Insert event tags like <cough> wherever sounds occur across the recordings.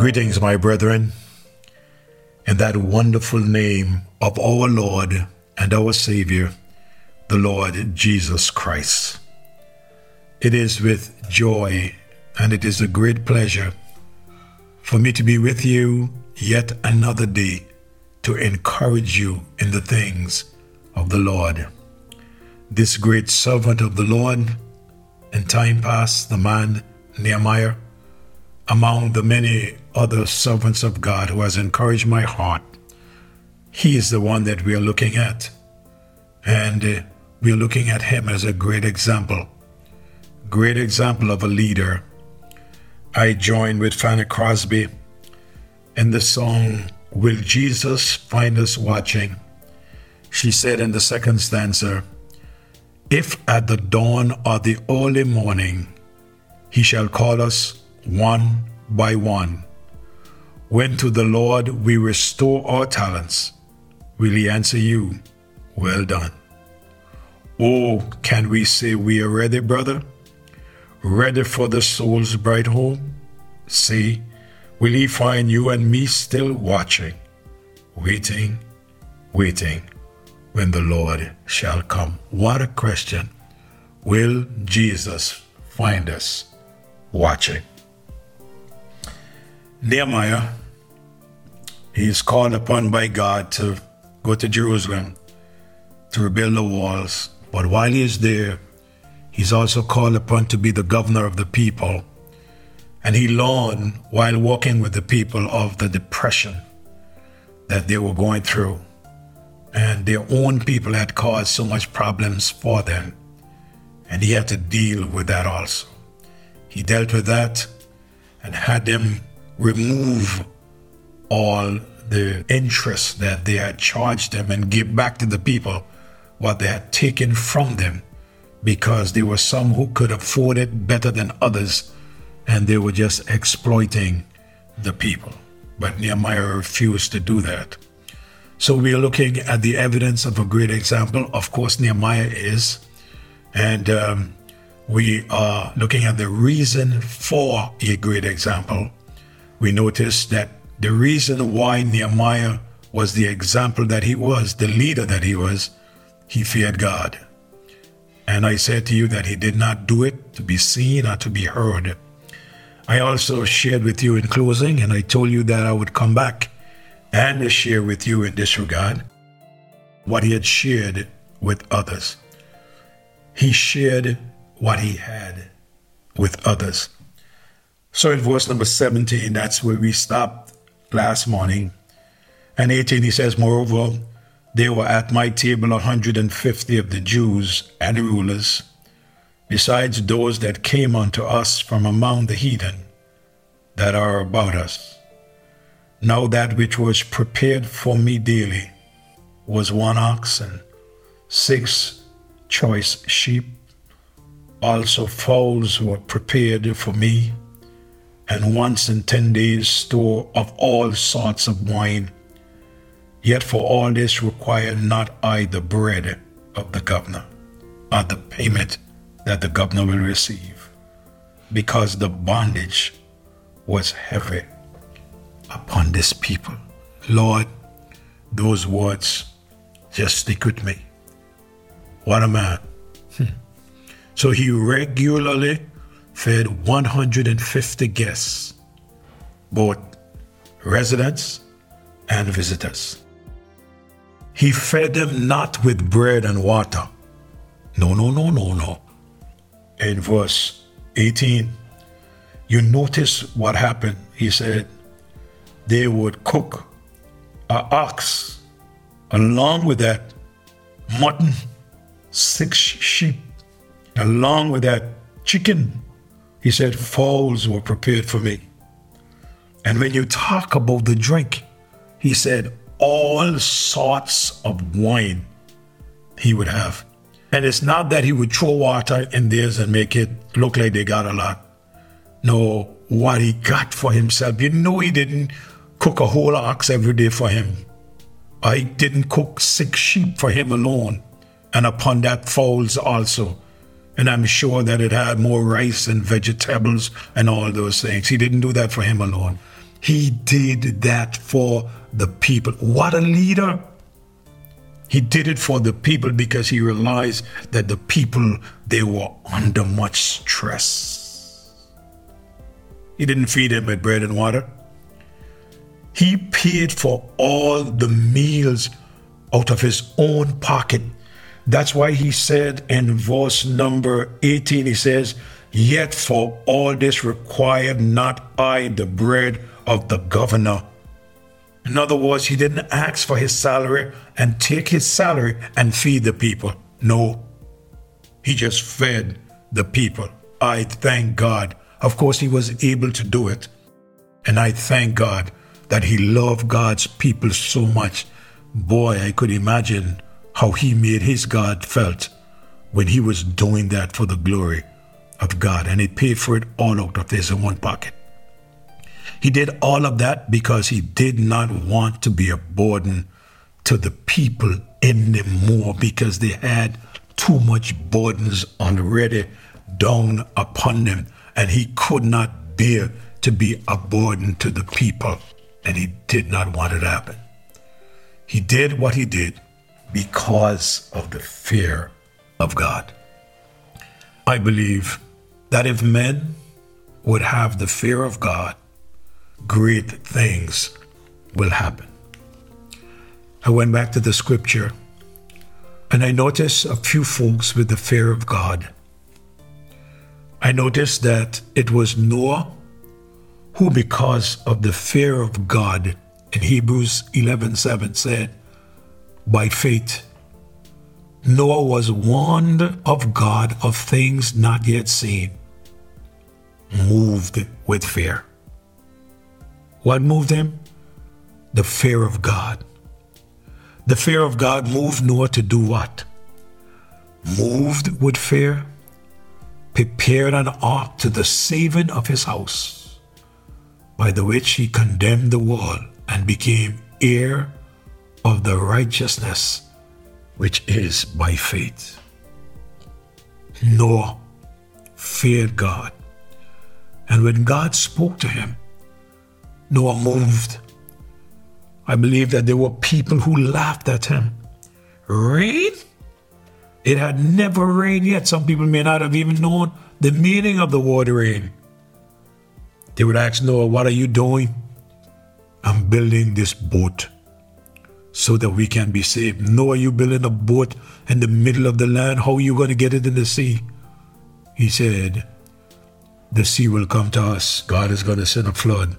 Greetings, my brethren, in that wonderful name of our Lord and our Savior, the Lord Jesus Christ. It is with joy and it is a great pleasure for me to be with you yet another day to encourage you in the things of the Lord. This great servant of the Lord, in time past, the man Nehemiah, among the many other servants of God who has encouraged my heart, he is the one that we are looking at. And uh, we are looking at him as a great example, great example of a leader. I join with Fanny Crosby in the song, Will Jesus Find Us Watching? She said in the second stanza, If at the dawn or the early morning he shall call us one by one. When to the Lord we restore our talents, will He answer you, Well done? Oh, can we say we are ready, brother? Ready for the soul's bright home? See, will He find you and me still watching, waiting, waiting when the Lord shall come? What a question! Will Jesus find us watching? Nehemiah, he is called upon by God to go to Jerusalem to rebuild the walls. But while he is there, he's also called upon to be the governor of the people. And he learned while walking with the people of the depression that they were going through. And their own people had caused so much problems for them. And he had to deal with that also. He dealt with that and had them remove all the interest that they had charged them and give back to the people what they had taken from them because there were some who could afford it better than others and they were just exploiting the people. But Nehemiah refused to do that. So we are looking at the evidence of a great example. Of course, Nehemiah is. And um, we are looking at the reason for a great example we notice that the reason why Nehemiah was the example that he was, the leader that he was, he feared God. And I said to you that he did not do it to be seen or to be heard. I also shared with you in closing, and I told you that I would come back and share with you in this regard what he had shared with others. He shared what he had with others. So in verse number 17, that's where we stopped last morning. And 18, he says, Moreover, there were at my table 150 of the Jews and rulers, besides those that came unto us from among the heathen that are about us. Now that which was prepared for me daily was one ox and six choice sheep. Also fowls were prepared for me and once in ten days store of all sorts of wine. Yet for all this require not I the bread of the governor, or the payment that the governor will receive, because the bondage was heavy upon this people. Lord, those words just stick with me. What a man. Hmm. So he regularly fed 150 guests, both residents and visitors. He fed them not with bread and water. No, no, no, no, no. In verse 18, you notice what happened. He said they would cook an ox along with that mutton, six sheep, along with that chicken, he said, Fowls were prepared for me. And when you talk about the drink, he said, all sorts of wine he would have. And it's not that he would throw water in theirs and make it look like they got a lot. No, what he got for himself. You know, he didn't cook a whole ox every day for him. I didn't cook six sheep for him alone, and upon that fowls also and I'm sure that it had more rice and vegetables and all those things. He didn't do that for him alone. He did that for the people. What a leader! He did it for the people because he realized that the people they were under much stress. He didn't feed them with bread and water. He paid for all the meals out of his own pocket. That's why he said in verse number 18, he says, Yet for all this required not I the bread of the governor. In other words, he didn't ask for his salary and take his salary and feed the people. No, he just fed the people. I thank God. Of course, he was able to do it. And I thank God that he loved God's people so much. Boy, I could imagine how he made his God felt when he was doing that for the glory of God. And he paid for it all out of his own pocket. He did all of that because he did not want to be a burden to the people anymore because they had too much burdens already down upon them and he could not bear to be a burden to the people and he did not want it to happen. He did what he did because of the fear of God. I believe that if men would have the fear of God, great things will happen. I went back to the scripture and I noticed a few folks with the fear of God. I noticed that it was Noah who, because of the fear of God, in Hebrews 11:7 said, by faith, Noah was warned of God of things not yet seen, moved with fear. What moved him? The fear of God. The fear of God moved Noah to do what? Moved with fear, prepared an ark to the saving of his house, by the which he condemned the world and became heir of the righteousness which is by faith. Noah feared God. And when God spoke to him, Noah moved. I believe that there were people who laughed at him. Rain? It had never rained yet. Some people may not have even known the meaning of the word rain. They would ask Noah, What are you doing? I'm building this boat so that we can be saved. Noah, you building a boat in the middle of the land. How are you going to get it in the sea? He said, The sea will come to us. God is going to send a flood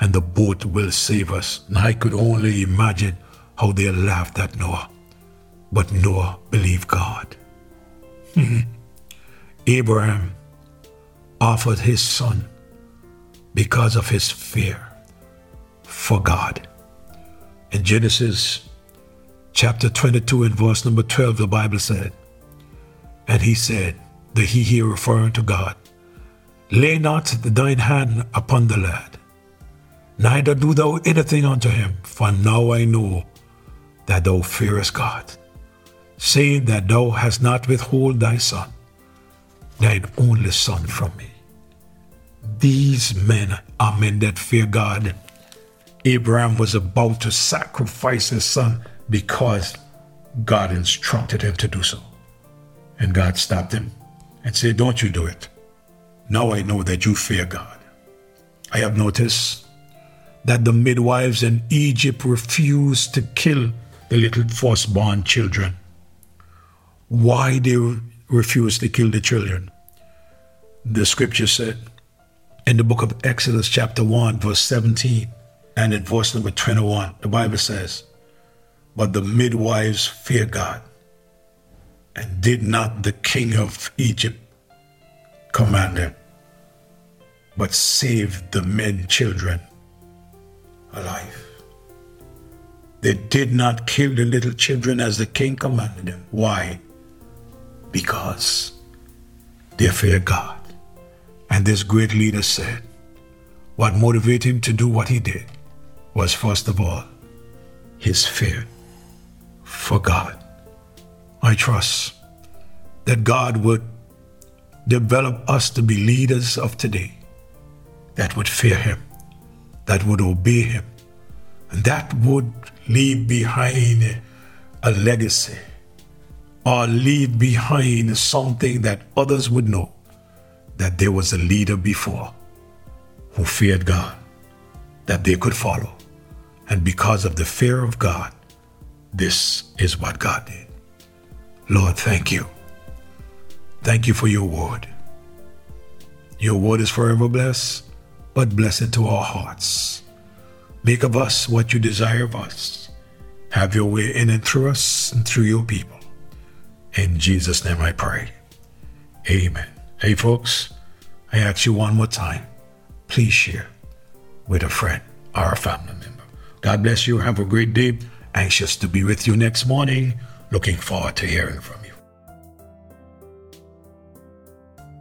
and the boat will save us. And I could only imagine how they laughed at Noah. But Noah believed God. <laughs> Abraham offered his son because of his fear for God. In Genesis chapter 22 and verse number 12, the Bible said, And he said, the he here referring to God, Lay not thine hand upon the lad, neither do thou anything unto him, for now I know that thou fearest God, saying that thou hast not withhold thy son, thine only son from me. These men are men that fear God. Abraham was about to sacrifice his son because God instructed him to do so. And God stopped him and said, Don't you do it. Now I know that you fear God. I have noticed that the midwives in Egypt refused to kill the little firstborn children. Why they refused to kill the children? The scripture said in the book of Exodus, chapter 1, verse 17, and in verse number 21, the Bible says, But the midwives feared God, and did not the king of Egypt command them, but saved the men children alive. They did not kill the little children as the king commanded them. Why? Because they fear God. And this great leader said, what motivated him to do what he did was first of all his fear for God. I trust that God would develop us to be leaders of today that would fear him that would obey him. And that would leave behind a legacy or leave behind something that others would know that there was a leader before who feared God that they could follow. And because of the fear of God, this is what God did. Lord, thank you. Thank you for your word. Your word is forever blessed, but blessed to our hearts. Make of us what you desire of us. Have your way in and through us and through your people. In Jesus' name I pray. Amen. Hey, folks, I ask you one more time please share with a friend or a family member. God bless you. Have a great day. Anxious to be with you next morning. Looking forward to hearing from you.